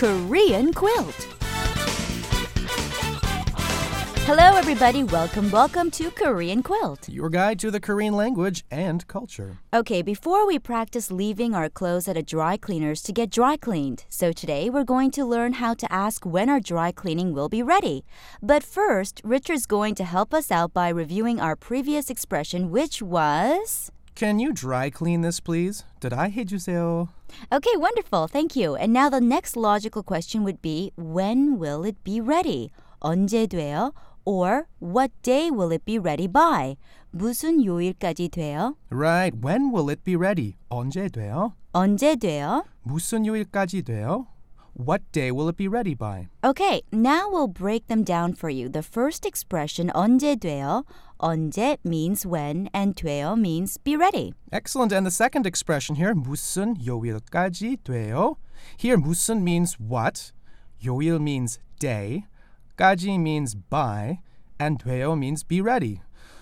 Korean quilt. Hello, everybody. Welcome, welcome to Korean Quilt. Your guide to the Korean language and culture. Okay, before we practice leaving our clothes at a dry cleaner's to get dry cleaned. So today we're going to learn how to ask when our dry cleaning will be ready. But first, Richard's going to help us out by reviewing our previous expression, which was. Can you dry clean this, please? Did I 해주세요? Okay, wonderful. Thank you. And now the next logical question would be when will it be ready? 언제 돼요? Or what day will it be ready by? 무슨 요일까지 돼요? Right. When will it be ready? 언제 돼요? 언제 돼요? 무슨 요일까지 돼요? What day will it be ready by? Okay, now we'll break them down for you. The first expression 언제 돼요? 언제 means when and 돼요 means be ready. Excellent. And the second expression here, 무슨 요일까지 돼요? Here, 무슨 means what, 요일 means day, 까지 means by, and 돼요 means be ready.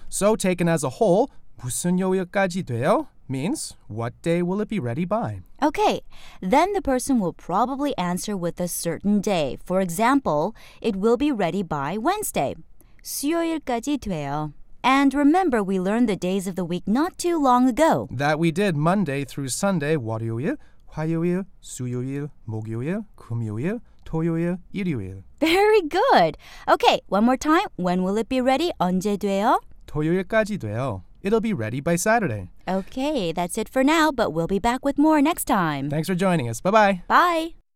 So, taken as a whole, 무슨 요일까지 돼요 means what day will it be ready by? Okay, then the person will probably answer with a certain day. For example, it will be ready by Wednesday. 수요일까지 돼요. And remember, we learned the days of the week not too long ago. That we did Monday through Sunday, 월요일, 화요일, 수요일, 목요일, 금요일, 토요일, 일요일. Very good. Okay, one more time. When will it be ready? 언제 돼요? 토요일까지 돼요. It'll be ready by Saturday. Okay, that's it for now, but we'll be back with more next time. Thanks for joining us. Bye bye. Bye.